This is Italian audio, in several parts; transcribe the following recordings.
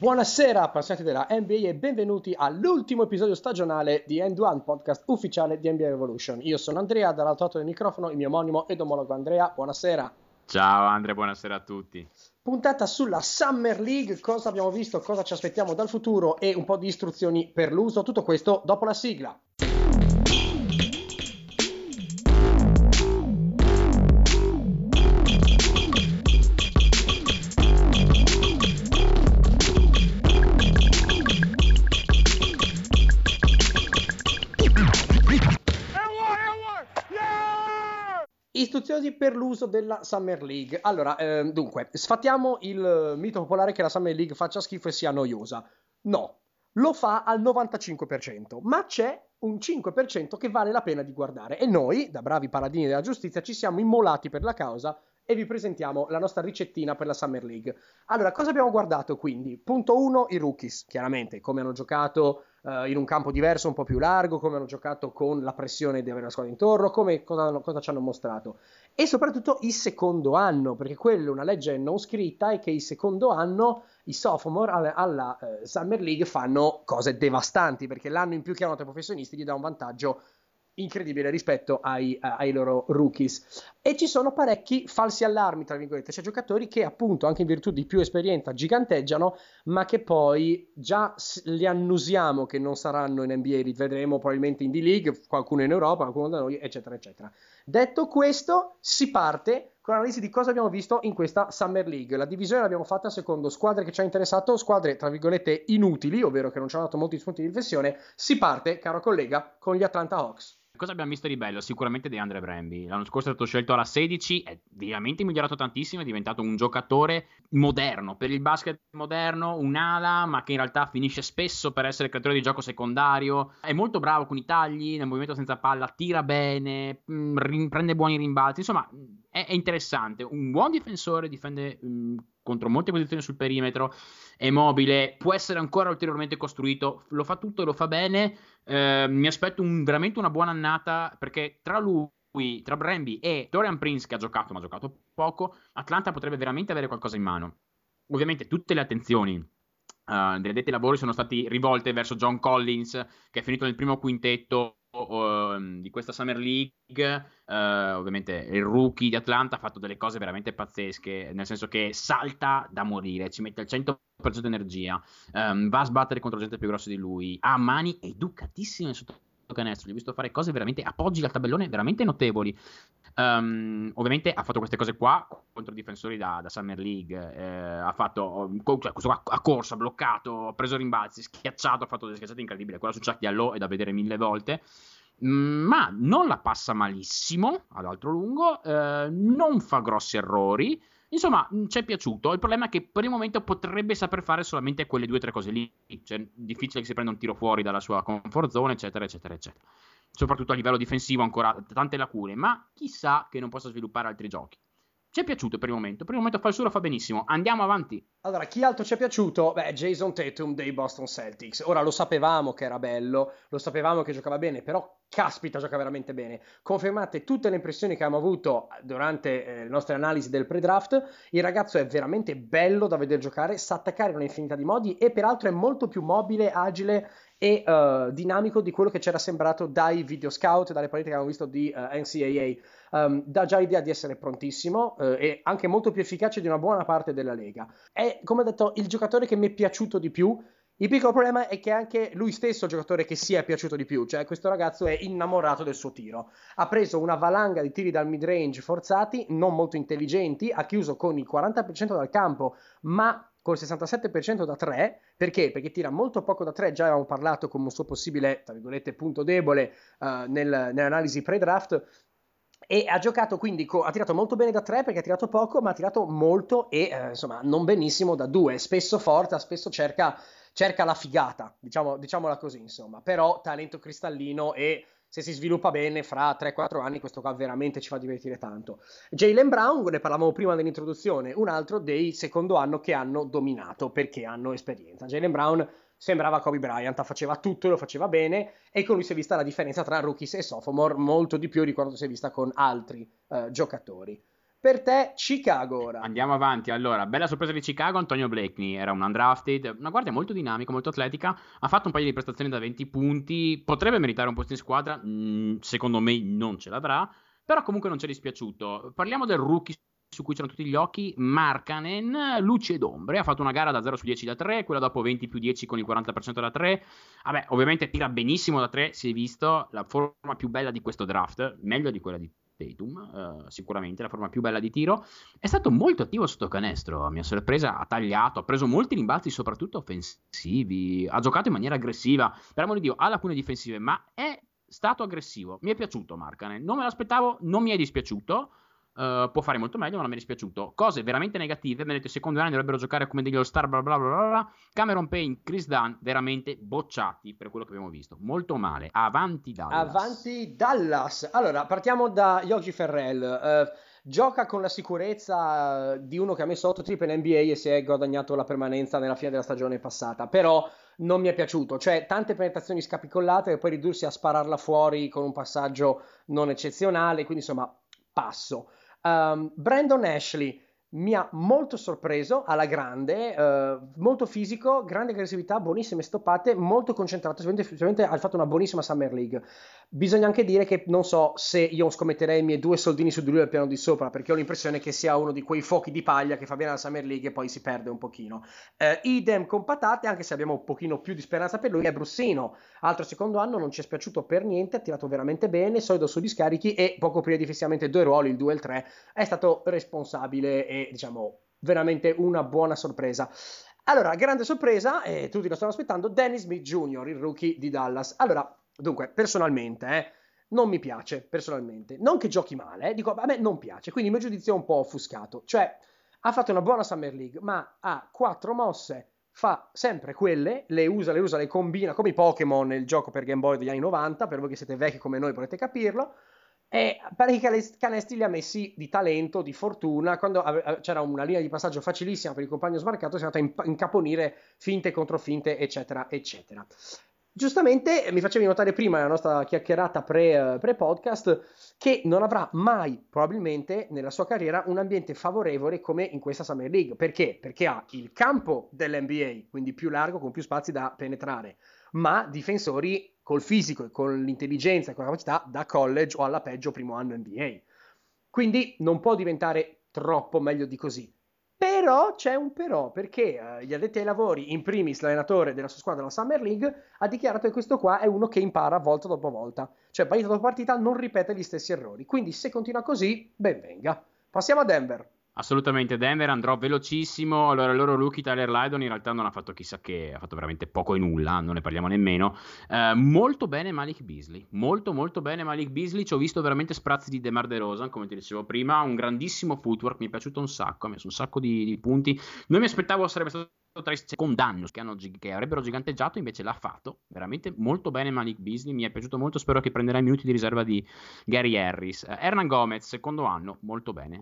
Buonasera appassionati della NBA e benvenuti all'ultimo episodio stagionale di End One, podcast ufficiale di NBA Revolution. Io sono Andrea, dall'altro lato del microfono il mio omonimo ed omologo Andrea. Buonasera. Ciao Andrea, buonasera a tutti. Puntata sulla Summer League, cosa abbiamo visto, cosa ci aspettiamo dal futuro e un po' di istruzioni per l'uso. Tutto questo dopo la sigla. Istruzioni per l'uso della Summer League. Allora, ehm, dunque, sfattiamo il mito popolare che la Summer League faccia schifo e sia noiosa. No, lo fa al 95%, ma c'è un 5% che vale la pena di guardare e noi, da bravi paladini della giustizia, ci siamo immolati per la causa e vi presentiamo la nostra ricettina per la Summer League. Allora, cosa abbiamo guardato quindi? Punto 1, i rookies, chiaramente, come hanno giocato uh, in un campo diverso, un po' più largo, come hanno giocato con la pressione di avere la squadra intorno, come, cosa, cosa ci hanno mostrato. E soprattutto il secondo anno, perché quello è una legge non scritta è che il secondo anno i sophomore alla, alla uh, Summer League fanno cose devastanti, perché l'anno in più che hanno tra professionisti gli dà un vantaggio incredibile rispetto ai, uh, ai, loro rookies. E ci sono parecchi falsi allarmi, tra virgolette, cioè giocatori che appunto, anche in virtù di più esperienza, giganteggiano, ma che poi già li annusiamo che non saranno in NBA, li vedremo probabilmente in D-League, qualcuno in Europa, qualcuno da noi, eccetera, eccetera. Detto questo, si parte con l'analisi di cosa abbiamo visto in questa Summer League. La divisione l'abbiamo fatta secondo squadre che ci hanno interessato, squadre tra virgolette inutili, ovvero che non ci hanno dato molti spunti di riflessione. Si parte, caro collega, con gli Atlanta Hawks. Cosa abbiamo visto di bello? Sicuramente di Andre Bramby. L'anno scorso è stato scelto alla 16, è veramente migliorato tantissimo, è diventato un giocatore moderno, per il basket moderno, un'ala, ma che in realtà finisce spesso per essere creatore di gioco secondario. È molto bravo con i tagli, nel movimento senza palla, tira bene, mm, prende buoni rimbalzi, insomma è, è, interessante. Un buon difensore, difende mh, mm, contro molte posizioni sul perimetro, è mobile, può essere ancora ulteriormente costruito, lo fa tutto e lo fa bene eh, mi aspetto un, veramente una buona annata perché tra lui, tra Bramby e Dorian Prince che ha giocato ma ha giocato poco, Atlanta potrebbe veramente avere qualcosa in mano. Ovviamente tutte le attenzioni uh, degli addetti ai lavori sono state rivolte verso John Collins che è finito nel primo quintetto di questa Summer League, uh, ovviamente il rookie di Atlanta ha fatto delle cose veramente pazzesche, nel senso che salta da morire, ci mette al 100% energia, um, va a sbattere contro gente più grossa di lui, ha mani educatissime sotto canestro, gli ho visto fare cose veramente, appoggi al tabellone veramente notevoli. Um, ovviamente ha fatto queste cose qua contro difensori da, da Summer League, eh, ha fatto, cioè, ha corso, ha bloccato, ha preso rimbalzi, schiacciato, ha fatto delle schiacciate incredibili. Quella su Chuck Diallo è da vedere mille volte. Mm, ma non la passa malissimo ad alto lungo, eh, non fa grossi errori. Insomma, mm, ci è piaciuto. Il problema è che per il momento potrebbe saper fare solamente quelle due o tre cose lì. Cioè, difficile che si prenda un tiro fuori dalla sua comfort zone, eccetera, eccetera, eccetera. Soprattutto a livello difensivo ancora tante lacune, ma chissà che non possa sviluppare altri giochi. Ci è piaciuto per il momento. Per il momento fa il suo, fa benissimo. Andiamo avanti. Allora, chi altro ci è piaciuto? Beh, Jason Tatum dei Boston Celtics. Ora lo sapevamo che era bello, lo sapevamo che giocava bene, però caspita, gioca veramente bene. Confermate tutte le impressioni che abbiamo avuto durante eh, le nostre analisi del pre-draft. Il ragazzo è veramente bello da vedere giocare, sa attaccare in un'infinità di modi e peraltro è molto più mobile, agile e uh, dinamico di quello che c'era sembrato dai video scout, dalle partite che abbiamo visto di uh, eh, NCAA. Um, dà già l'idea di essere prontissimo uh, e anche molto più efficace di una buona parte della lega. È, come detto, il giocatore che mi è piaciuto di più. Il piccolo problema è che anche lui stesso è il giocatore che si è piaciuto di più, cioè questo ragazzo è innamorato del suo tiro. Ha preso una valanga di tiri dal mid range forzati, non molto intelligenti, ha chiuso con il 40% dal campo, ma col 67% da 3, perché? Perché tira molto poco da 3, già avevamo parlato come un suo possibile, punto debole uh, nel, nell'analisi pre-draft, e ha giocato quindi, co- ha tirato molto bene da 3 perché ha tirato poco, ma ha tirato molto e eh, insomma non benissimo da 2, spesso forte, spesso cerca, cerca la figata, diciamo, diciamola così insomma, però talento cristallino e se si sviluppa bene fra 3-4 anni questo qua veramente ci fa divertire tanto. Jalen Brown, ne parlavamo prima dell'introduzione, un altro dei secondo anno che hanno dominato perché hanno esperienza. Jalen Brown sembrava Kobe Bryant, faceva tutto e lo faceva bene e con lui si è vista la differenza tra rookies e sophomore molto di più di quanto si è vista con altri uh, giocatori. per te Chicago ora. Andiamo avanti. Allora, bella sorpresa di Chicago, Antonio Blakeney era un undrafted, una guardia molto dinamica, molto atletica, ha fatto un paio di prestazioni da 20 punti, potrebbe meritare un posto in squadra, mm, secondo me non ce l'avrà, però comunque non ci è dispiaciuto. Parliamo del rookie su cui c'erano tutti gli occhi, Markanen, luce ed ombre, ha fatto una gara da 0 su 10 da 3, quella dopo 20 più 10 con il 40% da 3, vabbè ovviamente tira benissimo da 3, si è visto, la forma più bella di questo draft, meglio di quella di Tatum, uh, sicuramente la forma più bella di tiro, è stato molto attivo sotto canestro, a mia sorpresa ha tagliato, ha preso molti rimbalzi soprattutto offensivi, ha giocato in maniera aggressiva, per amore di Dio ha lacune difensive, ma è stato aggressivo, mi è piaciuto Markanen, non me l'aspettavo, non mi è dispiaciuto, Uh, può fare molto meglio, ma non mi è dispiaciuto. Cose veramente negative, mi detto i secondi anni dovrebbero giocare come degli all-star, bla bla bla bla. Cameron Payne, Chris Dunn, veramente bocciati per quello che abbiamo visto. Molto male. Avanti Dallas. Avanti Dallas. Allora, partiamo da Yogi Ferrell. Uh, gioca con la sicurezza di uno che ha messo 8 triple in NBA e si è guadagnato la permanenza nella fine della stagione passata. Però non mi è piaciuto. Cioè, tante penetrazioni scapicollate e poi ridursi a spararla fuori con un passaggio non eccezionale. Quindi, insomma, passo. Um, Brandon Ashley mi ha molto sorpreso alla grande, uh, molto fisico, grande aggressività, buonissime stoppate, molto concentrato, sicuramente ha fatto una buonissima Summer League. Bisogna anche dire che non so se io scommetterei i miei due soldini su di lui al piano di sopra, perché ho l'impressione che sia uno di quei fuochi di paglia che fa bene alla Summer League e poi si perde un pochino. Uh, idem con patate, anche se abbiamo un pochino più di speranza per lui, è Brussino. Altro secondo anno, non ci è spiaciuto per niente, ha tirato veramente bene, solido sugli scarichi e poco prima di effettivamente due ruoli, il 2 e il 3, è stato responsabile e diciamo veramente una buona sorpresa. Allora, grande sorpresa, e tutti lo stanno aspettando, Dennis Smith Jr., il rookie di Dallas. Allora, Dunque, personalmente, eh, non mi piace, personalmente. Non che giochi male, eh, dico, a me non piace, quindi il mio giudizio è un po' offuscato. Cioè, ha fatto una buona Summer League, ma ha quattro mosse, fa sempre quelle, le usa, le usa, le combina, come i Pokémon nel gioco per Game Boy degli anni 90, per voi che siete vecchi come noi potete capirlo, e parecchi canestri li ha messi di talento, di fortuna. Quando c'era una linea di passaggio facilissima per il compagno smarcato, si è andato a incaponire finte contro finte, eccetera, eccetera. Giustamente mi facevi notare prima nella nostra chiacchierata pre, eh, pre-podcast che non avrà mai, probabilmente, nella sua carriera un ambiente favorevole come in questa Summer League. Perché? Perché ha il campo dell'NBA, quindi più largo, con più spazi da penetrare, ma difensori col fisico e con l'intelligenza e con la capacità da college o alla peggio primo anno NBA. Quindi non può diventare troppo meglio di così. Però c'è un però, perché uh, gli addetti ai lavori, in primis l'allenatore della sua squadra, la Summer League, ha dichiarato che questo qua è uno che impara volta dopo volta. Cioè, partita dopo partita non ripete gli stessi errori. Quindi, se continua così, ben venga. Passiamo a Denver. Assolutamente Denver, andrò velocissimo. Allora, il loro rookie Tyler Lydon in realtà non ha fatto chissà che, ha fatto veramente poco e nulla, non ne parliamo nemmeno. Eh, molto bene Malik Beasley, molto molto bene Malik Beasley, ci ho visto veramente sprazzi di DeMar DeRozan, come ti dicevo prima, un grandissimo footwork, mi è piaciuto un sacco, ha messo un sacco di, di punti. Non mi aspettavo sarebbe stato tra i secondi che, che, avrebbero giganteggiato, invece l'ha fatto veramente molto bene Malik Beasley. Mi è piaciuto molto. Spero che prenderà i minuti di riserva di Gary Harris. Uh, Hernan Gomez, secondo anno, molto bene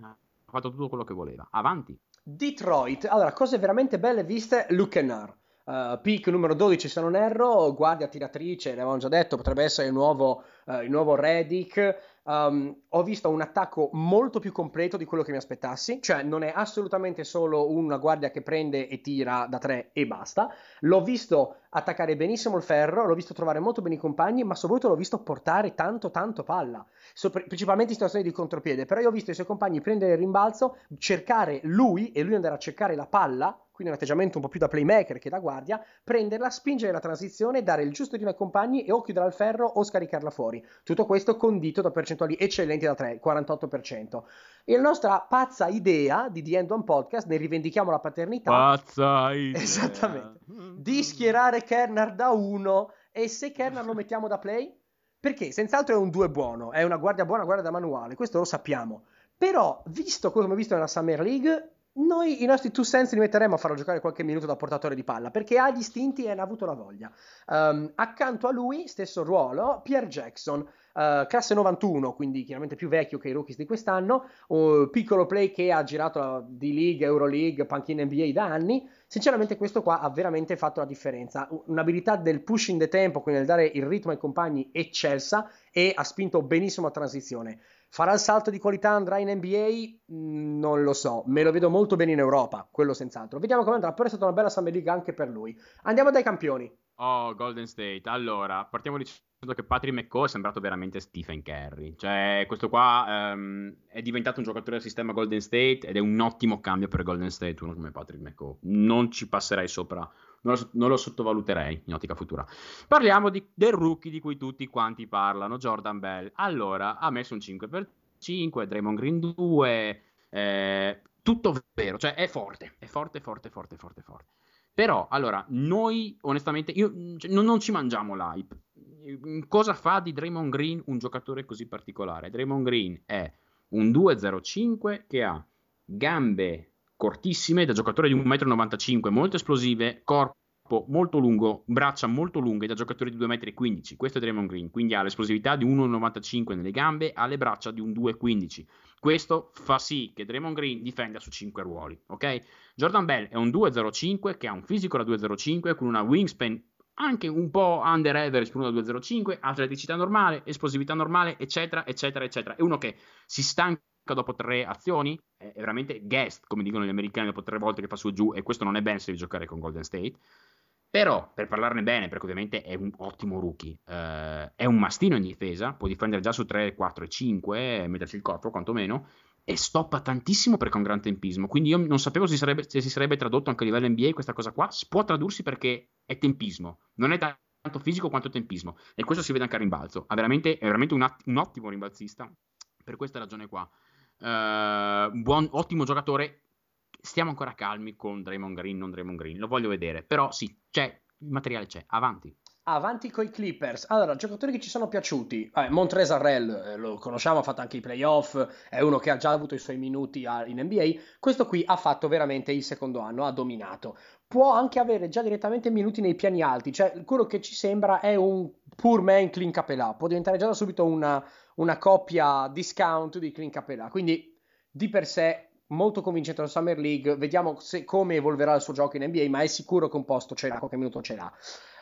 fatto tutto quello che voleva. Avanti. Detroit, allora, cose veramente belle viste, Luke Kennard. Uh, pick numero 12 se non erro, guardia tiratrice, l'avevamo già detto, potrebbe essere il nuovo, uh, nuovo Redick. Um, ho visto un attacco molto più completo di quello che mi aspettassi, cioè non è assolutamente solo una guardia che prende e tira da tre e basta. L'ho visto attaccare benissimo il ferro, l'ho visto trovare molto bene i compagni, ma soprattutto l'ho visto portare tanto tanto palla, Sopra- principalmente in situazioni di contropiede. Però io ho visto i suoi compagni prendere il rimbalzo, cercare lui e lui andare a cercare la palla quindi un atteggiamento un po' più da playmaker che da guardia, prenderla, spingere la transizione, dare il giusto ritmo ai compagni e o chiudere al ferro o scaricarla fuori. Tutto questo condito da percentuali eccellenti da 3, 48%. E la nostra pazza idea di The End One Podcast, ne rivendichiamo la paternità. Pazza idea. Esattamente. Di schierare Kerner da 1 e se Kerner lo mettiamo da play? Perché senz'altro è un 2 buono, è una guardia buona, guardia da manuale, questo lo sappiamo. Però, visto come abbiamo visto nella Summer League, noi i nostri two cents li metteremo a farlo giocare qualche minuto da portatore di palla perché ha gli istinti e ne ha avuto la voglia. Um, accanto a lui, stesso ruolo, Pierre Jackson, uh, classe 91, quindi chiaramente più vecchio che i rookies di quest'anno, un piccolo play che ha girato di League, Euroleague, panchina NBA da anni. Sinceramente, questo qua ha veramente fatto la differenza. Un'abilità del push in the tempo, quindi nel dare il ritmo ai compagni eccelsa e ha spinto benissimo a transizione Farà il salto di qualità, andrà in NBA? Mm, non lo so, me lo vedo molto bene in Europa, quello senz'altro. Vediamo come andrà, però è stata una bella Summer League anche per lui. Andiamo dai campioni. Oh, Golden State. Allora, partiamo dicendo che Patrick McCaw è sembrato veramente Stephen Curry. Cioè, questo qua um, è diventato un giocatore del sistema Golden State ed è un ottimo cambio per Golden State, uno come Patrick McCaw. Non ci passerei sopra, non lo, non lo sottovaluterei in ottica futura. Parliamo di, del rookie di cui tutti quanti parlano, Jordan Bell. Allora, ha messo un 5x5, Draymond Green 2, eh, tutto vero, cioè è forte, è forte, forte, forte, forte, forte. Però, allora, noi onestamente io, cioè, non, non, ci mangiamo l'hype. Cosa fa di Draymond Green un giocatore così particolare? Draymond Green è un 2-0-5 che ha gambe cortissime da giocatore di 1,95 m, molto esplosive, corpo molto lungo, braccia molto lunghe da giocatore di 2,15 m. Questo è Draymond Green, quindi ha l'esplosività di 1,95 nelle gambe, ha le braccia di un 2,15. Questo fa sì che Draymond Green difenda su 5 ruoli, ok? Jordan Bell è un 2,05 che ha un fisico da 2,05 con una wingspan anche un po' under average per uno da 2,05, atleticità normale, esplosività normale, eccetera, eccetera, eccetera. È uno che si stanca dopo tre azioni, è veramente guest, come dicono gli americani, dopo tre volte che fa su e giù, e questo non è bene se devi giocare con Golden State. Però, per parlarne bene, perché ovviamente è un ottimo rookie, eh, è un mastino in difesa, può difendere già su 3, 4 e 5, metterci il corpo quantomeno, e stoppa tantissimo perché ha un gran tempismo. Quindi io non sapevo se, sarebbe, se si sarebbe tradotto anche a livello NBA questa cosa qua. Può tradursi perché è tempismo, non è tanto fisico quanto tempismo. E questo si vede anche a rimbalzo. Veramente, è veramente un, att- un, ottimo rimbalzista per questa ragione qua. Uh, buon, ottimo giocatore stiamo ancora calmi con Draymond Green, non Draymond Green, lo voglio vedere, però sì, c'è, il materiale c'è, avanti. Avanti coi Clippers. Allora, giocatori che ci sono piaciuti. Eh, Montrezarrell, eh, lo conosciamo, ha fatto anche i playoff, è uno che ha già avuto i suoi minuti a, in NBA. Questo qui ha fatto veramente il secondo anno, ha dominato. Può anche avere già direttamente minuti nei piani alti, cioè quello che ci sembra è un poor man Clean Capella. Può diventare già da subito una, una coppia discount di Clean Capella. Quindi di per sé molto convincente alla Summer League, vediamo se, come evolverà il suo gioco in NBA, ma è sicuro che un posto ce l'ha, qualche minuto ce l'ha.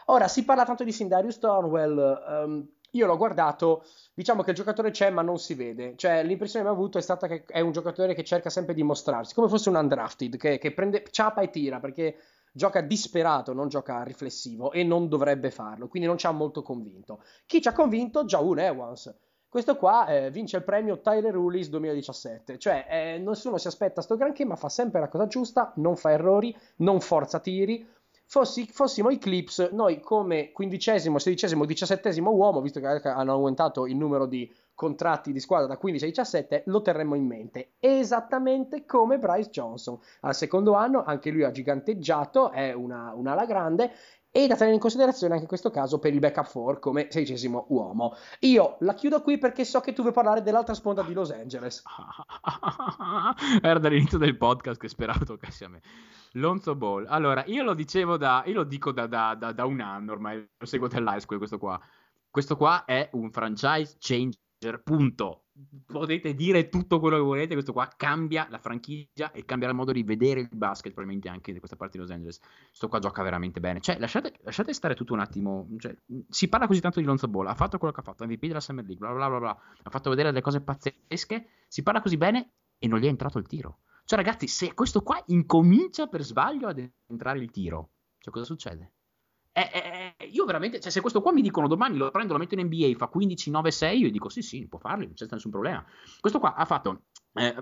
Ora, si parla tanto di Sindarius Thornwell, um, io l'ho guardato, diciamo che il giocatore c'è ma non si vede, cioè l'impressione che ho avuto è stata che è un giocatore che cerca sempre di mostrarsi, come fosse un undrafted, che, che prende ciapa e tira, perché gioca disperato, non gioca riflessivo e non dovrebbe farlo, quindi non ci ha molto convinto. Chi ci ha convinto? Jaun Evans questo qua eh, vince il premio Tyler Ulis 2017, cioè eh, nessuno si aspetta sto granché, ma fa sempre la cosa giusta, non fa errori, non forza tiri. Fossi, fossimo i Clips, noi come quindicesimo, sedicesimo, diciassettesimo uomo, visto che hanno aumentato il numero di contratti di squadra da 15 a 17, lo terremmo in mente. Esattamente come Bryce Johnson. Al secondo anno anche lui ha giganteggiato, è una, un'ala grande e da tenere in considerazione anche in questo caso per il backup 4 come sedicesimo uomo. Io la chiudo qui perché so che tu vuoi parlare dell'altra sponda di Los Angeles. Era dall'inizio del podcast che speravo toccasse a me. Lonzo Ball. Allora, io lo dicevo da, io lo dico da, da, da, da un anno ormai, lo seguo dall'high school questo qua. Questo qua è un franchise changer, punto potete dire tutto quello che volete, questo qua cambia la franchigia e cambierà il modo di vedere il basket, probabilmente anche di questa parte di Los Angeles. Questo qua gioca veramente bene. Cioè, lasciate, lasciate stare tutto un attimo. Cioè, si parla così tanto di Lonzo Ball, ha fatto quello che ha fatto, MVP della Summer League, bla bla bla bla, ha fatto vedere delle cose pazzesche, si parla così bene e non gli è entrato il tiro. Cioè, ragazzi, se questo qua incomincia per sbaglio ad entrare il tiro, cioè cosa succede? Eh, eh, io veramente, cioè, se questo qua mi dicono domani lo prendo, lo metto in NBA, fa 15, 9, 6, io dico sì, sì, può farli, non c'è nessun problema. Questo qua ha fatto eh,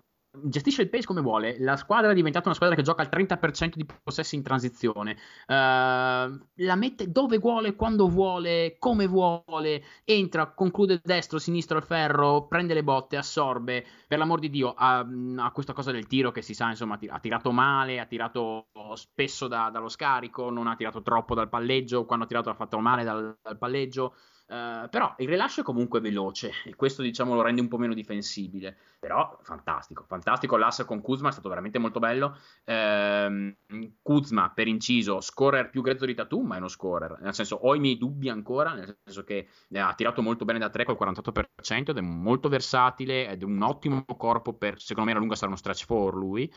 gestisce il pace come vuole. La squadra è diventata una squadra che gioca al 30% di possessi in transizione. Uh, la mette dove vuole, quando vuole, come vuole. Entra, conclude destro, sinistro al ferro, prende le botte, assorbe. Per l'amor di Dio, ha, ha questa cosa del tiro che si sa, insomma, ha tirato male, ha tirato spesso da, dallo scarico, non ha tirato troppo dal palleggio. Quando ha tirato ha fatto male dal, dal palleggio. Uh, però il rilascio è comunque veloce e questo diciamo lo rende un po' meno difensibile. Però fantastico, fantastico. L'asse con Kuzma è stato veramente molto bello. Uh, Kuzma, per inciso, scorer più grezzo di Tatum, ma è uno scorer. Nel senso, ho i miei dubbi ancora, nel senso che ha tirato molto bene da 3 col 48% ed è molto versatile ed è un ottimo corpo per, secondo me, a lunga sarà uno stretch for lui.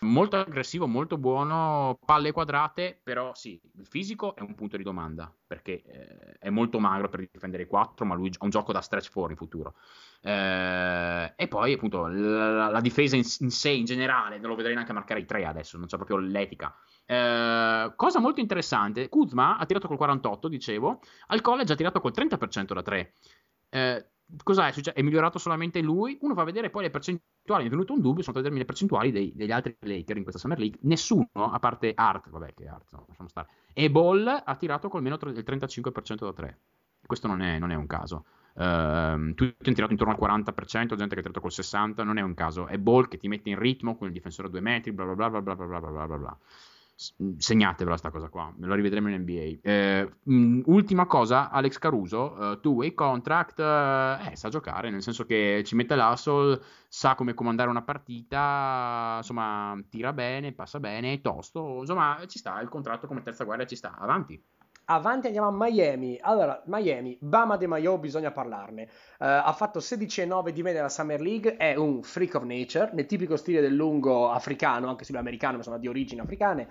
Molto aggressivo, molto buono, palle quadrate, però sì, il fisico è un punto di domanda, perché eh, è molto magro per difendere i 4, ma lui ha un gioco da stretch 4 in futuro. Eh, e poi appunto la, la difesa in, in, sé in generale, non lo vedrei neanche marcare i 3 adesso, non c'è proprio l'etica. Eh, cosa molto interessante, Kuzma ha tirato col 48, dicevo, al college ha tirato col 30% da 3. Eh, cos'è? È migliorato solamente lui? Uno va a vedere poi le percentuali. Mi è venuto un dubbio, sono vedermi le percentuali dei, degli altri Laker in questa Summer League. Nessuno, a parte Art, vabbè, che Art, no, lasciamo stare. E Ball ha tirato col meno il 35% da 3. Questo non è, non è un caso. Uh, tutti hanno tirato intorno al 40%, gente che ha tirato col 60%, non è un caso. È Ball che ti mette in ritmo con il difensore a due metri, bla bla bla bla bla bla bla bla bla segnatevela sta cosa qua, me la rivedremo in NBA. Eh, mh, ultima cosa, Alex Caruso, uh, two-way contract, uh, eh, sa giocare, nel senso che ci mette l'hustle, sa come comandare una partita, insomma, tira bene, passa bene, è tosto, insomma, ci sta, il contratto come terza guardia ci sta, avanti. Avanti andiamo a Miami. Allora, Miami, Bama De Maio, bisogna parlarne. Uh, ha fatto 16,9 di media nella Summer League, è un freak of nature, nel tipico stile del lungo africano, anche se lui è americano, ma insomma di origini africane.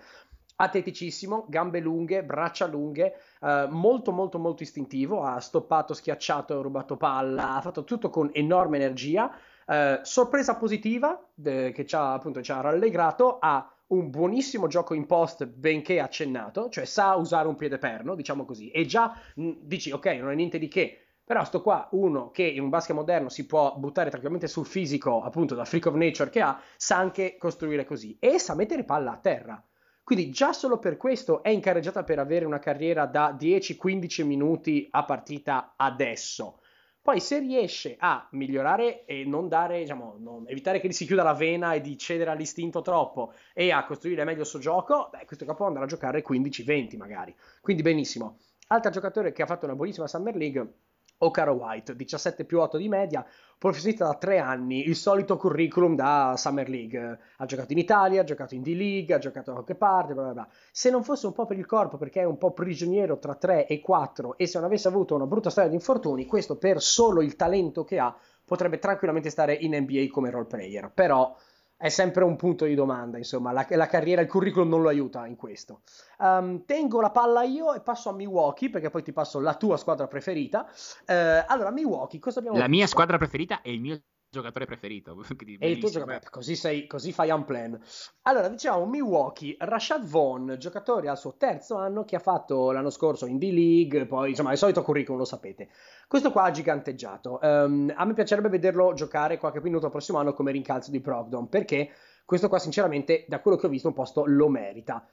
Atleticissimo, gambe lunghe, braccia lunghe, uh, molto molto molto istintivo, ha stoppato, schiacciato, rubato palla, ha fatto tutto con enorme energia. Uh, sorpresa positiva de- che ci ha appunto ci ha rallegrato, ha un buonissimo gioco in post, benché accennato, cioè sa usare un piede perno, diciamo così, e già mh, dici ok, non è niente di che, però sto qua, uno che in un basket moderno si può buttare tranquillamente sul fisico, appunto da freak of nature che ha, sa anche costruire così e sa mettere palla a terra. Quindi già solo per questo è incarreggiata per avere una carriera da 10-15 minuti a partita adesso. Poi se riesce a migliorare e non dare, diciamo, non, evitare che gli si chiuda la vena e di cedere all'istinto troppo e a costruire meglio il suo gioco, beh, questo qua può andare a giocare 15-20 magari. Quindi benissimo. Altro giocatore che ha fatto una buonissima Summer League O'Cara White, 17 più 8 di media, professionista da 3 anni, il solito curriculum da Summer League. Ha giocato in Italia, ha giocato in D-League, ha giocato da qualche parte, bla bla bla. Se non fosse un po' per il corpo, perché è un po' prigioniero tra 3 e 4, e se non avesse avuto una brutta storia di infortuni, questo per solo il talento che ha, potrebbe tranquillamente stare in NBA come role player. Però è sempre un punto di domanda, insomma, la, la carriera, il curriculum non lo aiuta in questo. Um, tengo la palla io e passo a Milwaukee, perché poi ti passo la tua squadra preferita. Uh, allora, Milwaukee, cosa abbiamo La visto? mia squadra preferita è il mio giocatore preferito. e il tuo giocatore, così, sei, così fai un plan. Allora, diciamo Milwaukee, Rashad Vaughn, giocatore al suo terzo anno che ha fatto l'anno scorso in D-League, poi insomma il solito curriculum, lo sapete. Questo qua ha giganteggiato. Um, a me piacerebbe vederlo giocare qualche minuto il prossimo anno come rincalzo di Brogdon, perché questo qua sinceramente, da quello che ho visto, un posto lo merita.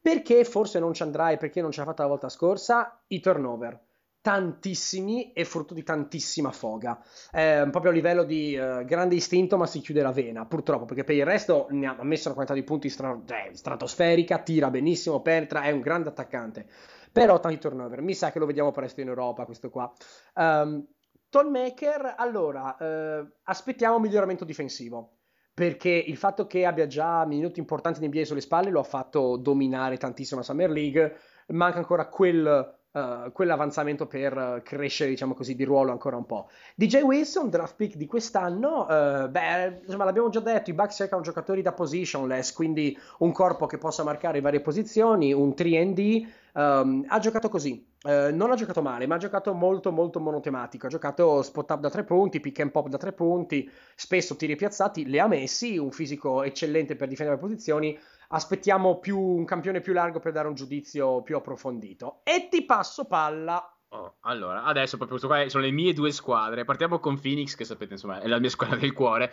Perché forse non ci andrà e perché non ce l'ha fatta la volta scorsa? I turnover tantissimi e frutto di tantissima foga. Eh, proprio a livello di uh, grande istinto, ma si chiude la vena, purtroppo, perché per il resto ne ha messo una quantità di punti stra- eh, stratosferica, tira benissimo, penetra, è un grande attaccante. Però tanti turnover, mi sa che lo vediamo presto in Europa questo qua. Um, ehm, Tonmaker, allora, uh, aspettiamo un miglioramento difensivo perché il fatto che abbia già minuti importanti in NBA sulle spalle lo ha fatto dominare tantissimo la Summer League. Manca ancora quel uh, quell'avanzamento per crescere, diciamo così, di ruolo ancora un po'. DJ Wilson, draft pick di quest'anno, uh, beh, insomma, l'abbiamo già detto, i Bucks cercano giocatori da positionless, quindi un corpo che possa marcare varie posizioni, un 3D, um, ha giocato così. Uh, non ha giocato male, ma ha giocato molto molto monotematico. Ha giocato spot up da tre punti, pick and pop da tre punti, spesso tiri piazzati, le ha messi, un fisico eccellente per difendere le posizioni aspettiamo più, un campione più largo per dare un giudizio più approfondito. E ti passo palla. Oh, allora, adesso proprio qua sono le mie due squadre. Partiamo con Phoenix, che sapete, insomma, è la mia squadra del cuore.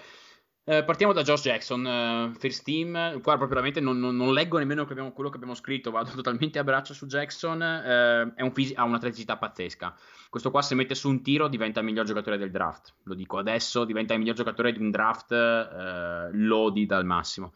Eh, partiamo da Josh Jackson, uh, first team. Qua proprio veramente non, non, non leggo nemmeno che abbiamo, quello che abbiamo scritto, vado totalmente a braccio su Jackson. Uh, un fisi- ha un'atleticità pazzesca. Questo qua, se mette su un tiro, diventa il miglior giocatore del draft. Lo dico adesso, diventa il miglior giocatore di un draft uh, lodi dal massimo.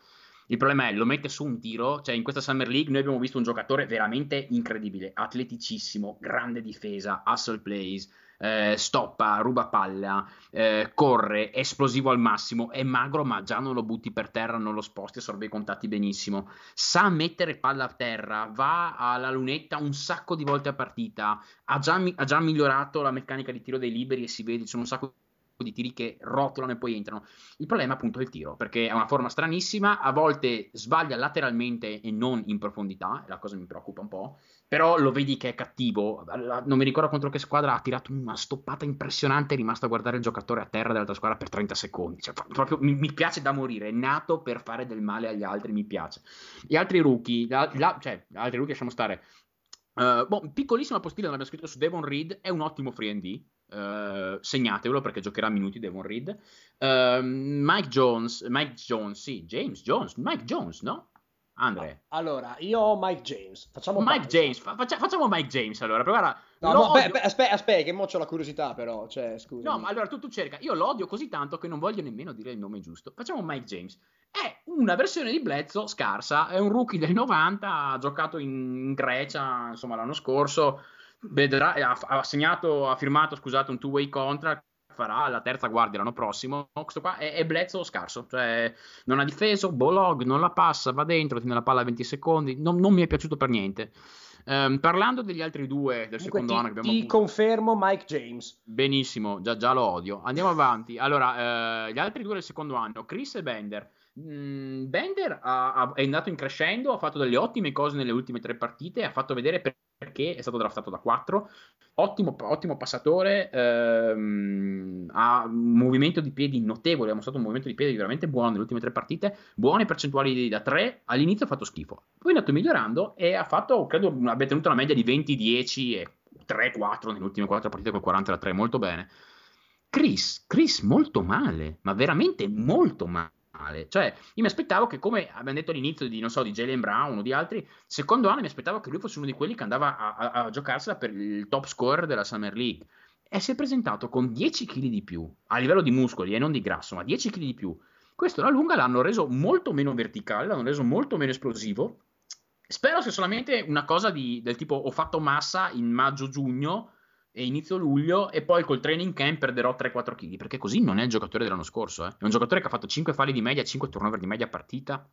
Il problema è lo mette su un tiro, cioè in questa Summer League noi abbiamo visto un giocatore veramente incredibile, atleticissimo, grande difesa, hustle plays, eh, stoppa, ruba palla, eh, corre, esplosivo al massimo, è magro ma già non lo butti per terra, non lo sposti, assorbe i contatti benissimo, sa mettere palla a terra, va alla lunetta un sacco di volte a partita, ha già, ha già migliorato la meccanica di tiro dei liberi e si vede, c'è un sacco di tiri che rotolano e poi entrano. Il problema appunto è il tiro, perché è una forma stranissima, a volte sbaglia lateralmente e non in profondità, e la cosa mi preoccupa un po', però lo vedi che è cattivo, non mi ricordo contro che squadra ha tirato una stoppata impressionante, è rimasto a guardare il giocatore a terra dell'altra squadra per 30 secondi, cioè, proprio mi, mi, piace da morire, è nato per fare del male agli altri, mi piace. Gli altri rookie, la, la, cioè, gli altri rookie lasciamo stare, uh, boh, piccolissima postilla, non scritto su Devon Reed, è un ottimo free and Uh, segnatevelo perché giocherà minuti Devon Reed. Uh, Mike Jones, Mike Jones, sì, James Jones, Mike Jones, no? Andre. Allora, io ho Mike James. Facciamo Mike James. Faccia, facciamo Mike James allora. Guarda, no, no, aspetta, aspetta, che mo c'ho la curiosità, però. Cioè, scusa. No, ma allora tu, tu cerca. Io lo odio così tanto che non voglio nemmeno dire il nome giusto. Facciamo Mike James. È una versione di Bledsoe scarsa. È un rookie del 90. Ha giocato in Grecia, insomma, l'anno scorso. Vedrà, ha, ha segnato, ha firmato, scusate, un two-way contract farà la terza guardia l'anno prossimo. Questo qua è, è Bledsoe scarso, cioè non ha difeso, Bolog non la passa, va dentro, tiene la palla a 20 secondi, non, non mi è piaciuto per niente. Um, parlando degli altri due del Comunque secondo ti, anno che abbiamo ti avuto, confermo Mike James. Benissimo, già, già lo odio. Andiamo avanti. Allora, uh, gli altri due del secondo anno, Chris e Bender. Mm, Bender ha, ha, è andato in crescendo, ha fatto delle ottime cose nelle ultime tre partite, ha fatto vedere perché è stato draftato da 4. Ottimo, ottimo passatore, ehm, ha un movimento di piedi notevole, ha mostrato un movimento di piedi veramente buono nelle ultime tre partite, buone percentuali da 3, all'inizio ha fatto schifo, poi è andato migliorando e ha fatto, credo, abbia tenuto una media di 20-10 e 3-4 nelle ultime 4 partite con 40 da 3, molto bene. Chris, Chris molto male, ma veramente molto male male. Cioè, io mi aspettavo che, come abbiamo detto all'inizio di, non so, di Jalen Brown o di altri, secondo anno mi aspettavo che lui fosse uno di quelli che andava a, a, a giocarsela per il top scorer della Summer League. E si è presentato con 10 kg di più, a livello di muscoli e non di grasso, ma 10 kg di più. Questo alla lunga l'hanno reso molto meno verticale, l'hanno reso molto meno esplosivo. Spero sia solamente una cosa di, del tipo ho fatto massa in maggio-giugno e inizio luglio e poi col training camp perderò 3-4 kg, perché così non è il giocatore dell'anno scorso, eh. è un giocatore che ha fatto 5 falli di media, 5 turnover di media partita.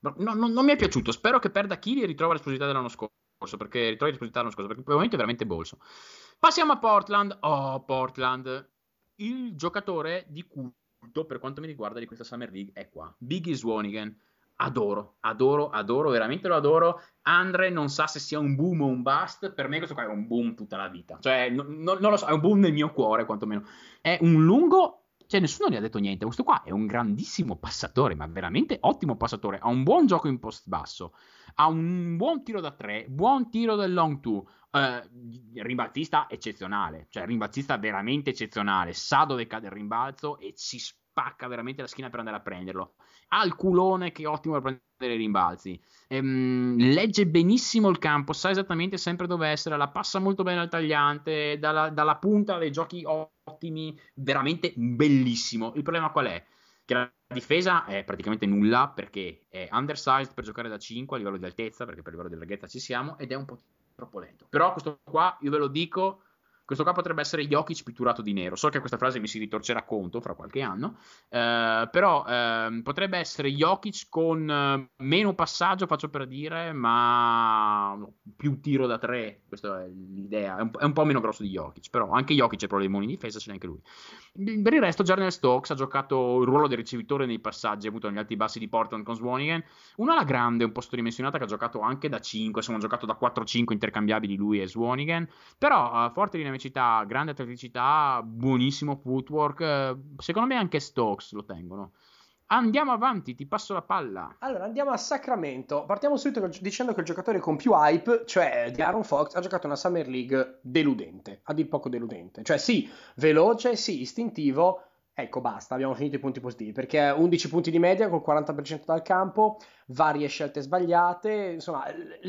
No, no, non mi è piaciuto, spero che perda chili e ritrova l'esplosività dell'anno scorso, perché ritrova l'esplosività dell'anno scorso, perché per il momento è veramente bolso. Passiamo a Portland. Oh, Portland. Il giocatore di culto per quanto mi riguarda di questa Summer League è qua, Biggie Swanigan adoro, adoro, adoro, veramente lo adoro. Andre non sa se sia un boom o un bust, per me questo qua è un boom tutta la vita, cioè no, no, non lo so, è un boom nel mio cuore quantomeno. È un lungo, cioè nessuno gli ha detto niente, questo qua è un grandissimo passatore, ma veramente ottimo passatore, ha un buon gioco in post basso, ha un buon tiro da tre, buon tiro del long two, Uh, rimbalzista eccezionale, cioè rimbalzista veramente eccezionale, sa dove cade il rimbalzo e si spacca veramente la schiena per andare a prenderlo ha il culone che è ottimo per prendere i rimbalzi, ehm, legge benissimo il campo, sa esattamente sempre dove essere, la passa molto bene al tagliante, dalla, dalla punta dei giochi ottimi, veramente bellissimo. Il problema qual è? Che la difesa è praticamente nulla perché è undersized per giocare da 5 a livello di altezza, perché per livello di larghezza ci siamo, ed è un po' troppo lento. Però questo qua, io ve lo dico, questo qua potrebbe essere Jokic pitturato di nero. So che questa frase mi si ritorcerà conto fra qualche anno, eh, però eh, potrebbe essere Jokic con eh, meno passaggio, faccio per dire, ma più tiro da tre. Questa è l'idea. È un, è un po' meno grosso di Jokic, però anche Jokic ha problemi in difesa, ce n'è anche lui. Per il resto, Jarnell Stokes ha giocato il ruolo del ricevitore nei passaggi, ha avuto negli alti bassi di Portland con Swanigan. Una alla grande, un po' sottodimensionata, che ha giocato anche da 5, insomma, ha giocato da 4-5 intercambiabili lui e Swanigan. Però, uh, forte dinamicità, grande atleticità, buonissimo footwork. Uh, secondo me anche Stokes lo tengono. Andiamo avanti, ti passo la palla. Allora, andiamo a Sacramento. Partiamo subito dicendo che il giocatore con più hype, cioè di Aaron Fox, ha giocato una Summer League deludente, a dir poco deludente. Cioè sì, veloce, sì, istintivo, Ecco, basta, abbiamo finito i punti positivi, perché 11 punti di media col 40% dal campo, varie scelte sbagliate, insomma,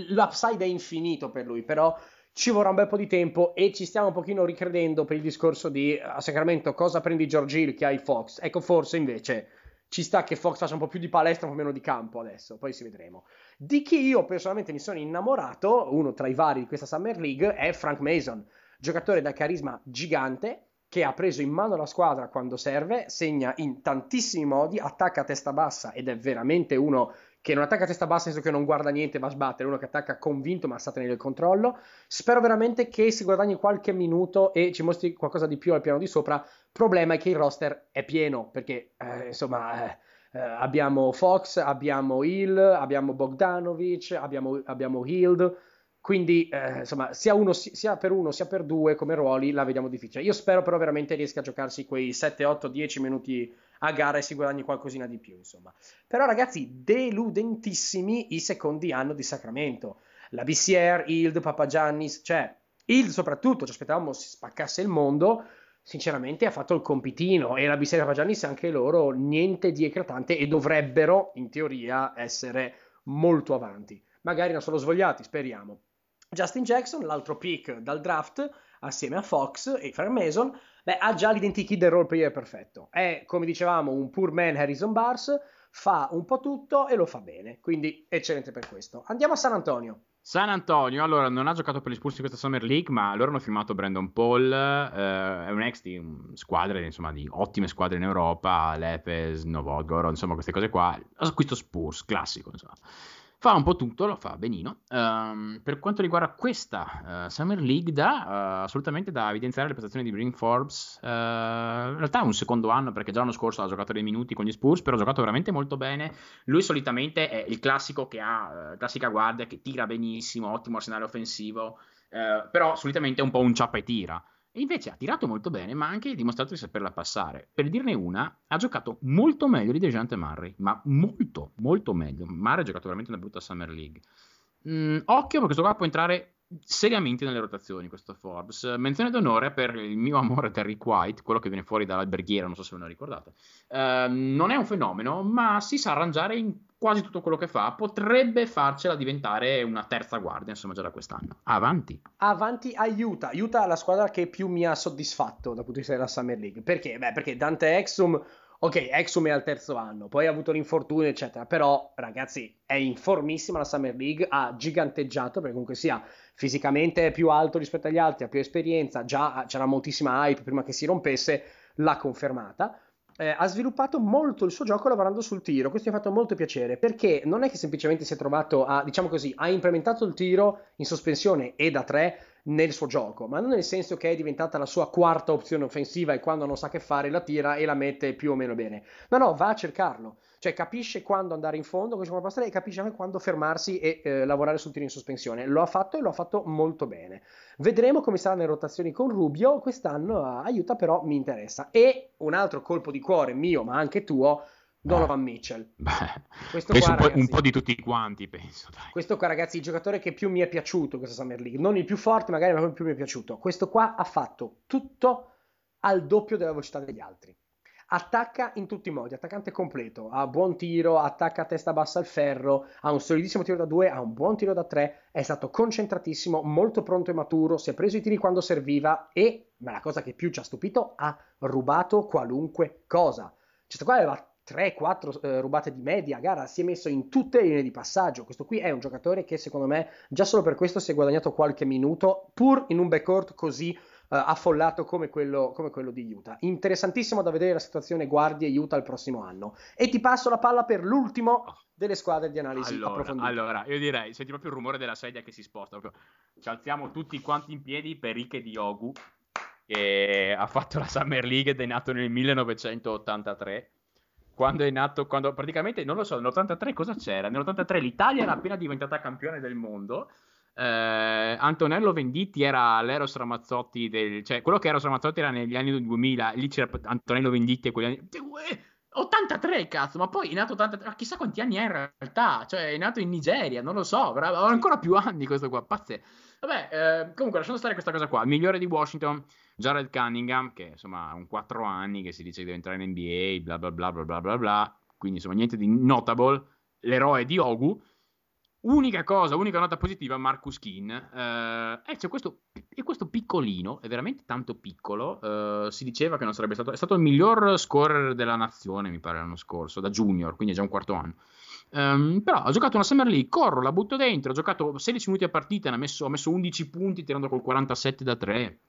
l'upside è infinito per lui, però ci vorrà un bel po' di tempo e ci stiamo un pochino ricredendo per il discorso di a Sacramento cosa prendi George Hill che hai Fox. Ecco, forse invece ci sta che Fox faccia un po' più di palestra, un po' meno di campo adesso, poi si vedremo. Di chi io personalmente mi sono innamorato, uno tra i vari di questa Summer League, è Frank Mason, giocatore da carisma gigante, che ha preso in mano la squadra quando serve, segna in tantissimi modi, attacca a testa bassa ed è veramente uno che non attacca a testa bassa, nel senso che non guarda niente, va a sbattere, uno che attacca convinto ma sa tenere il controllo. Spero veramente che si guadagni qualche minuto e ci mostri qualcosa di più al piano di sopra. Problema è che il roster è pieno, perché eh, insomma eh, eh, abbiamo Fox, abbiamo Hill, abbiamo Bogdanovic, abbiamo, abbiamo Hild. Quindi, eh, insomma, sia, uno, sia, per uno sia per due come ruoli la vediamo difficile. Io spero però veramente riesca a giocarsi quei 7, 8, 10 minuti a gara e si guadagni qualcosina di più, insomma. Però ragazzi, deludentissimi i secondi anni di Sacramento. La BCR, Hild, Papagiannis, cioè Hild soprattutto, ci aspettavamo si spaccasse il mondo, sinceramente ha fatto il compitino e la BCR e Papagiannis anche loro niente di eclatante e dovrebbero in teoria essere molto avanti. Magari non sono svogliati, speriamo. Justin Jackson, l'altro pick dal draft, assieme a Fox e Frank Mason, beh, ha già l'identikit del role player perfetto. È, come dicevamo, un poor man Harrison Bars, fa un po' tutto e lo fa bene, quindi eccellente per questo. Andiamo a San Antonio. San Antonio, allora, non ha giocato per gli Spurs in questa Summer League, ma loro hanno firmato Brandon Paul, eh, è un ex di squadre, insomma, di ottime squadre in Europa, Lepes, Novogorod, insomma, queste cose qua. Acquisto Spurs, classico, insomma. Fa un po' tutto, lo fa benino. Um, per quanto riguarda questa uh, Summer League, da, uh, assolutamente da evidenziare le prestazioni di Bring Forbes. Uh, in realtà è un secondo anno perché già l'anno scorso ha giocato dei minuti con gli Spurs, però ha giocato veramente molto bene. Lui solitamente è il classico che ha, classica guardia, che tira benissimo, ottimo arsenale offensivo, però solitamente è un po' un ciappa e tira. E invece ha tirato molto bene, ma ha anche dimostrato di saperla passare. Per dirne una, ha giocato molto meglio di Dejante Murray, ma molto, molto meglio. Murray ha giocato veramente una brutta Summer League. Mm, occhio, perché questo qua può entrare seriamente nelle rotazioni questo Forbes. Menzione d'onore per il mio amore Terry White, quello che viene fuori dall'alberghiera, non so se ve lo ricordate. Uh, non è un fenomeno, ma si sa arrangiare in quasi tutto quello che fa. Potrebbe farcela diventare una terza guardia, insomma, già da quest'anno. Avanti. Avanti aiuta. Aiuta la squadra che più mi ha soddisfatto dal punto di vista della Summer League. Perché? Beh, perché Dante Exum Ok, Exum è al terzo anno, poi ha avuto l'infortunio, eccetera. Però, ragazzi, è in formissima la Summer League, ha giganteggiato, perché comunque sia fisicamente è più alto rispetto agli altri, ha più esperienza, già c'era moltissima hype prima che si rompesse, l'ha confermata. Eh, ha sviluppato molto il suo gioco lavorando sul tiro. Questo mi ha fatto molto piacere perché non è che semplicemente si è trovato a, diciamo così, ha implementato il tiro in sospensione e da tre nel suo gioco, ma non nel senso che è diventata la sua quarta opzione offensiva e quando non sa che fare la tira e la mette più o meno bene. No, no, va a cercarlo. Cioè capisce quando andare in fondo, e capisce anche quando fermarsi e eh, lavorare sul tiro in sospensione. Lo ha fatto e lo ha fatto molto bene. Vedremo come saranno le rotazioni con Rubio. Quest'anno aiuta, però mi interessa. E un altro colpo di cuore mio, ma anche tuo, Donovan Mitchell. Beh, questo qua, un, po', ragazzi, un, po', di tutti quanti, penso. Dai. Questo qua, ragazzi, il giocatore che più mi è piaciuto questa Summer League. Non il più forte, magari, ma il più mi è piaciuto. Questo qua ha fatto tutto al doppio della velocità degli altri. Attacca in tutti i modi, attaccante completo, ha buon tiro, attacca a testa bassa al ferro, ha un solidissimo tiro da due, ha un buon tiro da tre, è stato concentratissimo, molto pronto e maturo, si è preso i tiri quando serviva e, ma la cosa che più ci ha stupito, ha rubato qualunque cosa. Questo qua aveva 3-4 eh, rubate di media a gara, si è messo in tutte le linee di passaggio. Questo qui è un giocatore che secondo me già solo per questo si è guadagnato qualche minuto, pur in un backcourt così affollato come quello, come quello, di Utah. Interessantissimo da vedere la situazione guardie Utah il prossimo anno. E ti passo la palla per l'ultimo delle squadre di analisi allora, approfondita. Allora, io direi, senti proprio il rumore della sedia che si sposta, proprio. ci alziamo tutti quanti in piedi per Rike Diogu, che ha fatto la Summer League ed è nato nel 1983 quando è nato, quando praticamente, non lo so, nell'83 cosa c'era? Nell'83 l'Italia era appena diventata campione del mondo. Eh, Antonello Venditti era l'Eros Ramazzotti del, cioè quello che Eros Ramazzotti era negli anni 2000 lì c'era Antonello Venditti e quegli anni 83 cazzo ma poi è nato 83 ma chissà quanti anni ha in realtà cioè è nato in Nigeria non lo so bravo, ha ancora più anni questo qua pazzesco vabbè eh, comunque lasciamo stare questa cosa qua il migliore di Washington Jared Cunningham, che insomma ha un 4 anni, che si dice che deve entrare in NBA, bla bla bla bla bla bla bla, quindi insomma niente di notable, l'eroe di Ogu. Unica cosa, unica nota positiva, Marcus Kin. Eh, eh, c'è questo, è questo piccolino, è veramente tanto piccolo. Eh, si diceva che non sarebbe stato. È stato il miglior scorer della nazione, mi pare, l'anno scorso, da junior, quindi è già un quarto anno. Um, però ha giocato una Summer League, corro, la butto dentro, ha giocato 16 minuti a partita, ha messo, ha messo 11 punti tirando col 47 da 3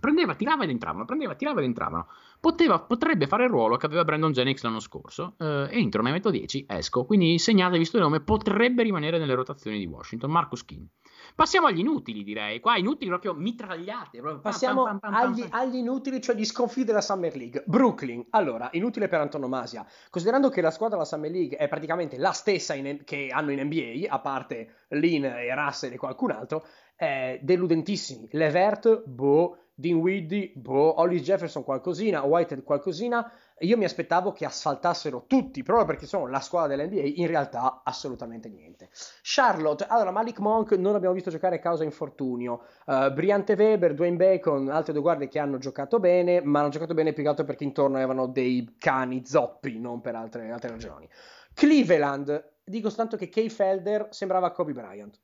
prendeva, tirava ed entravano, prendeva, tirava ed entravano. Poteva, potrebbe fare il ruolo che aveva Brandon Jennings l'anno scorso. Eh, entro, ne metto 10, esco. Quindi segnate, visto il nome, potrebbe rimanere nelle rotazioni di Washington. Marcus King. Passiamo agli inutili, direi. Qua inutili proprio mitragliate. Proprio Passiamo pam, pam, pam, agli, agli, inutili, cioè gli sconfitti della Summer League. Brooklyn, allora, inutile per antonomasia. Considerando che la squadra della Summer League è praticamente la stessa in, che hanno in NBA, a parte Lin e Russell e qualcun altro, è deludentissimi. Levert, boh, Dinwiddie, boh, Hollis Jefferson qualcosina, Whitehead qualcosina. Io mi aspettavo che asfaltassero tutti, proprio perché sono la squadra dell'NBA, in realtà assolutamente niente. Charlotte, allora Malik Monk non l'abbiamo visto giocare a causa infortunio. Uh, Briante Weber, Dwayne Bacon, altre due guardie che hanno giocato bene, ma hanno giocato bene più che altro perché intorno avevano dei cani zoppi, non per altre, altre ragioni. Cleveland, dico soltanto che Kay Felder sembrava Kobe Bryant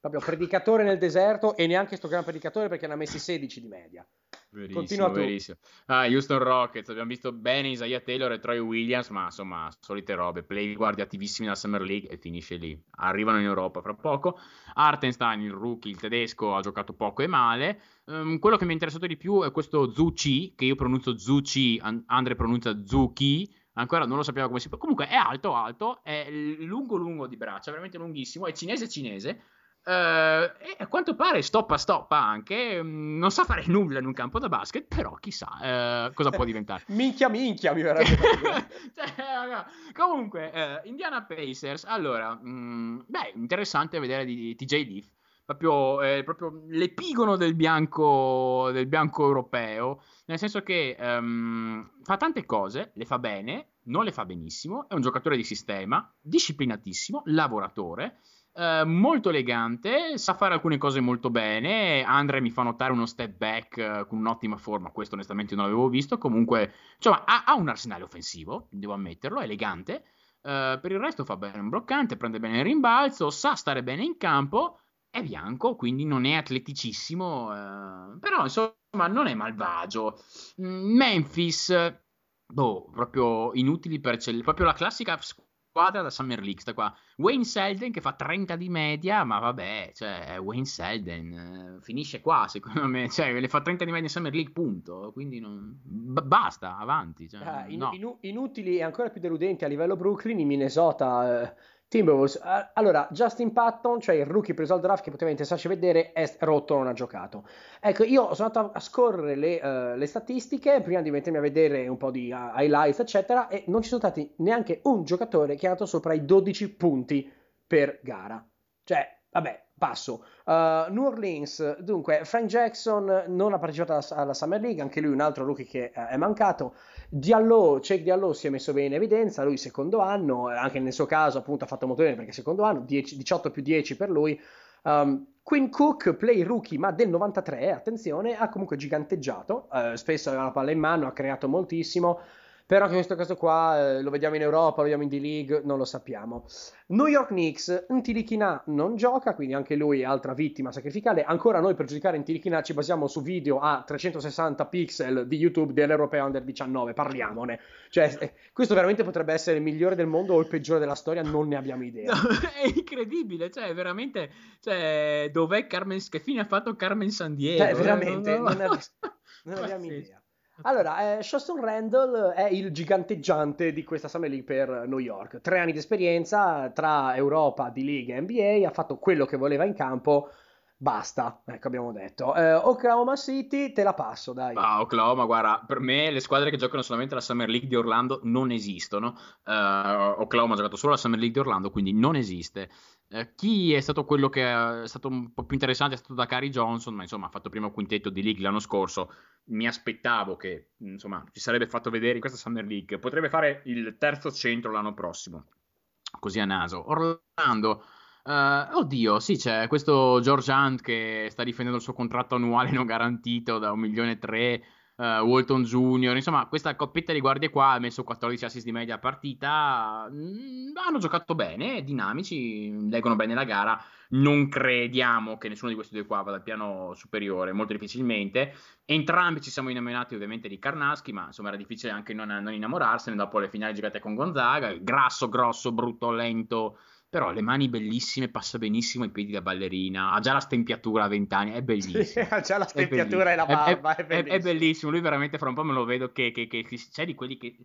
proprio predicatore nel deserto e neanche sto gran predicatore perché ne ha messi 16 di media. Verissimo, verissimo. Ah, Houston Rockets, abbiamo visto bene Isaiah Taylor e Troy Williams, ma insomma, solite robe, play guardi attivissimi nella Summer League e finisce lì. Arrivano in Europa fra poco. Artenstein, il rookie, il tedesco, ha giocato poco e male. Um, quello che mi è interessato di più è questo Zucchi, che io pronuncio Zucchi, Andre pronuncia Zucchi, ancora non lo sappiamo come si può. Comunque è alto, alto, è lungo, lungo di braccia, veramente lunghissimo, è cinese, cinese e a quanto pare stoppa stoppa anche, mm, non sa fare nulla in un campo da basket, però chissà uh, cosa può diventare. minchia minchia mi verrebbe cioè, Comunque, uh, Indiana Pacers, allora, mh, mm, beh, interessante vedere di, di TJ Leaf, proprio, eh, proprio l'epigono del bianco, del bianco europeo, nel senso che um, fa tante cose, le fa bene, non le fa benissimo, è un giocatore di sistema, disciplinatissimo, lavoratore, Uh, molto elegante, sa fare alcune cose molto bene. Andre mi fa notare uno step back uh, con un'ottima forma. Questo, onestamente, non l'avevo visto. Comunque, insomma, ha, ha un arsenale offensivo, devo ammetterlo, elegante. Uh, per il resto, fa bene un bloccante, prende bene il rimbalzo, sa stare bene in campo. È bianco, quindi non è atleticissimo, però insomma, non è malvagio. Mm, Memphis, boh, proprio inutili per eccellenza, proprio la classica squadra da Summer League, sta qua. Wayne Selden che fa 30 di media, ma vabbè, cioè, Wayne Selden eh, finisce qua, secondo me, cioè, le fa 30 di media in Summer League, punto, quindi non... B- basta, avanti. Cioè, ah, in- no. in- inutili e ancora più deludenti a livello Brooklyn, in Minnesota... Eh Timberwolves, allora Justin Patton, cioè il rookie preso al draft che poteva interessarci vedere, è rotto, non ha giocato. Ecco, io sono andato a scorrere le, uh, le statistiche prima di mettermi a vedere un po' di uh, highlights, eccetera, e non ci sono stati neanche un giocatore che è andato sopra i 12 punti per gara. Cioè, vabbè, passo. Uh, New Orleans, dunque, Frank Jackson non ha partecipato alla, alla, Summer League, anche lui un altro rookie che uh, è mancato. Diallo, Cech Diallo si è messo bene in evidenza, lui secondo anno, anche nel suo caso appunto ha fatto molto bene perché secondo anno, 10, 18 più 10 per lui. Um, Quinn Cook, play rookie ma del 93, attenzione, ha comunque giganteggiato, uh, spesso aveva la palla in mano, ha creato moltissimo. Però in questo caso qua eh, lo vediamo in Europa, lo vediamo in D-League, non lo sappiamo. New York Knicks, Ntilichina non gioca, quindi anche lui è altra vittima sacrificale. Ancora noi per giudicare Ntilichina ci basiamo su video a 360 pixel di YouTube dell'Europeo Under 19, parliamone. Cioè, eh, questo veramente potrebbe essere il migliore del mondo o il peggiore della storia, non ne abbiamo idea. No, è incredibile, cioè veramente, cioè, dov'è Carmen, che fine ha fatto Carmen San Diego? Eh, veramente, non, non, non abbiamo idea. Allora, eh, Shoston Randall è il giganteggiante di questa Summer League per New York. Tre anni di esperienza tra Europa, di League e NBA, ha fatto quello che voleva in campo. Basta, ecco abbiamo detto. Eh, Oklahoma City, te la passo, dai. Ah, Oklahoma, guarda, per me le squadre che giocano solamente la Summer League di Orlando non esistono. Uh, Oklahoma ha giocato solo la Summer League di Orlando, quindi non esiste. Eh, chi è stato quello che è stato un po' più interessante è stato da Cary Johnson, ma insomma ha fatto prima quintetto di League l'anno scorso. Mi aspettavo che insomma ci sarebbe fatto vedere in questa Summer League. Potrebbe fare il terzo centro l'anno prossimo, così a naso. Orlando, uh, oddio, sì, c'è questo George Hunt che sta difendendo il suo contratto annuale non garantito da un milione e tre uh, Walton Junior, insomma questa coppetta di guardie qua ha messo 14 assist di media partita, mm, hanno giocato bene, dinamici, leggono bene la gara, non crediamo che nessuno di questi due qua vada al piano superiore, molto difficilmente, entrambi ci siamo innamorati ovviamente di Karnaschi, ma insomma era difficile anche non, non innamorarsene. Dopo le finali giocate con Gonzaga, grasso, grosso, brutto, lento, Però le mani bellissime, passa benissimo i piedi da ballerina, ha già la stempiatura a 20 anni, è bellissimo. Ha già la stempiatura e la barba, è, è, è, bellissimo. è, bellissimo. Lui veramente fra un po' me lo vedo che, che, che, che c'è di quelli che,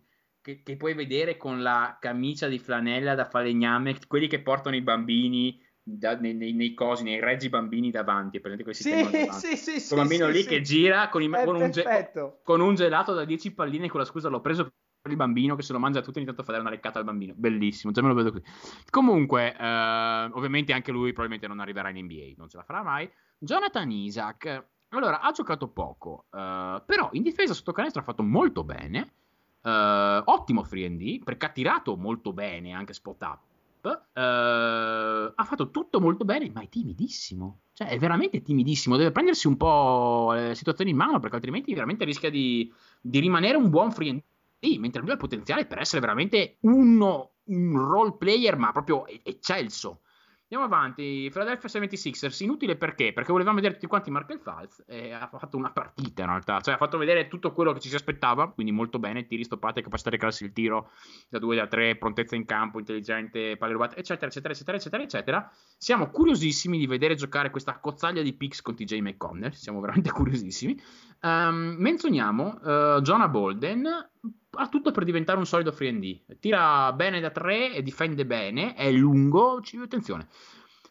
che, puoi vedere con la camicia di flanella da falegname, quelli che portano i bambini da, nei, nei, nei, cosi, nei reggi bambini davanti. Prendete questi sì, sì, sì, sì, bambino sì, lì sì. che gira con, i, con, un ge- con, un gelato da 10 palline con la scusa l'ho preso il bambino che se lo mangia tutto ogni tanto fa dare una leccata al bambino. Bellissimo, già me lo vedo qui. Comunque, eh, ovviamente anche lui probabilmente non arriverà in NBA, non ce la farà mai. Jonathan Isaac, allora, ha giocato poco, eh, però in difesa sotto canestro ha fatto molto bene. Uh, ottimo free and perché ha tirato molto bene anche spot up uh, ha fatto tutto molto bene, ma è timidissimo. Cioè, è veramente timidissimo. Deve prendersi un po' le situazioni in mano, perché altrimenti veramente rischia di, di rimanere un buon free and mentre lui ha il potenziale per essere veramente uno, un role player, ma proprio eccelso. Andiamo avanti, Philadelphia 76ers, inutile perché? Perché volevamo vedere tutti quanti Markel Falz e ha fatto una partita in realtà, cioè ha fatto vedere tutto quello che ci si aspettava, quindi molto bene, tiri stoppate, capacità di crearsi il tiro da 2 da 3, prontezza in campo, intelligente, palle rubate, eccetera, eccetera, eccetera, eccetera, eccetera. Siamo curiosissimi di vedere giocare questa cozzaglia di picks con TJ McConnell, siamo veramente curiosissimi. Um, menzioniamo uh, Jonah Bolden, ha tutto per diventare un solido free D. Tira bene da tre e difende bene, è lungo, ci... attenzione.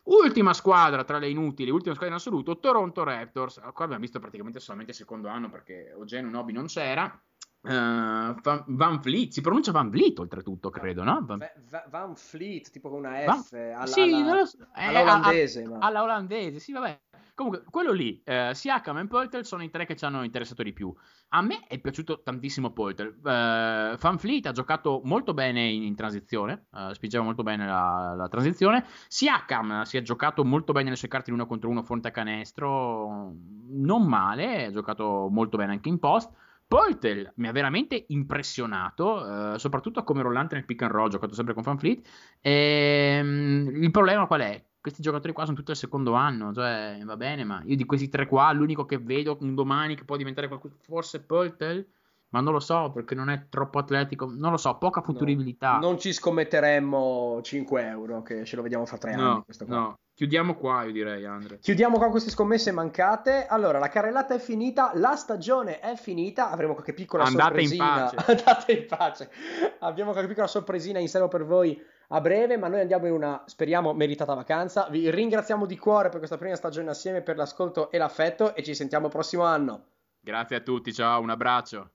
Ultima squadra tra le inutili, ultima squadra in assoluto, Toronto Raptors. Qua abbiamo visto praticamente solamente il secondo anno perché Ogenu Nobi non c'era. Uh, Van Fleet, si pronuncia Van Vliet oltretutto, credo, no? Van, Van Fleet, tipo con una F, Van... alla, sì, alla, so. alla olandese. A, a, alla olandese, sì, vabbè. Comunque, quello lì, eh, Siakam e Polter sono i tre che ci hanno interessato di più. A me è piaciuto tantissimo Polter. Uh, Van Fleet ha giocato molto bene in, in transizione, uh, spingeva molto bene la, la, transizione. Siakam si è giocato molto bene le sue carte in uno contro uno fronte a canestro, non male, ha giocato molto bene anche in post. Poltel mi ha veramente impressionato, eh, soprattutto come rollante nel pick and roll, giocato sempre con Van Fleet. E, um, il problema qual è? Questi giocatori qua sono tutti al secondo anno, cioè va bene, ma io di questi tre qua, l'unico che vedo un domani che può diventare qualcosa, forse Poltel, ma non lo so perché non è troppo atletico, non lo so, poca futuribilità. No, non ci scommetteremmo 5 euro, che ce lo vediamo fra tre no, anni. No, chiudiamo qua io direi Andre. Chiudiamo qua queste scommesse mancate. Allora, la carrellata è finita, la stagione è finita, avremo qualche piccola Andate sorpresina. In pace. Andate in pace. Abbiamo qualche piccola sorpresina in serbo per voi a breve, ma noi andiamo in una, speriamo, meritata vacanza. Vi ringraziamo di cuore per questa prima stagione assieme, per l'ascolto e l'affetto e ci sentiamo prossimo anno. Grazie a tutti, ciao, un abbraccio.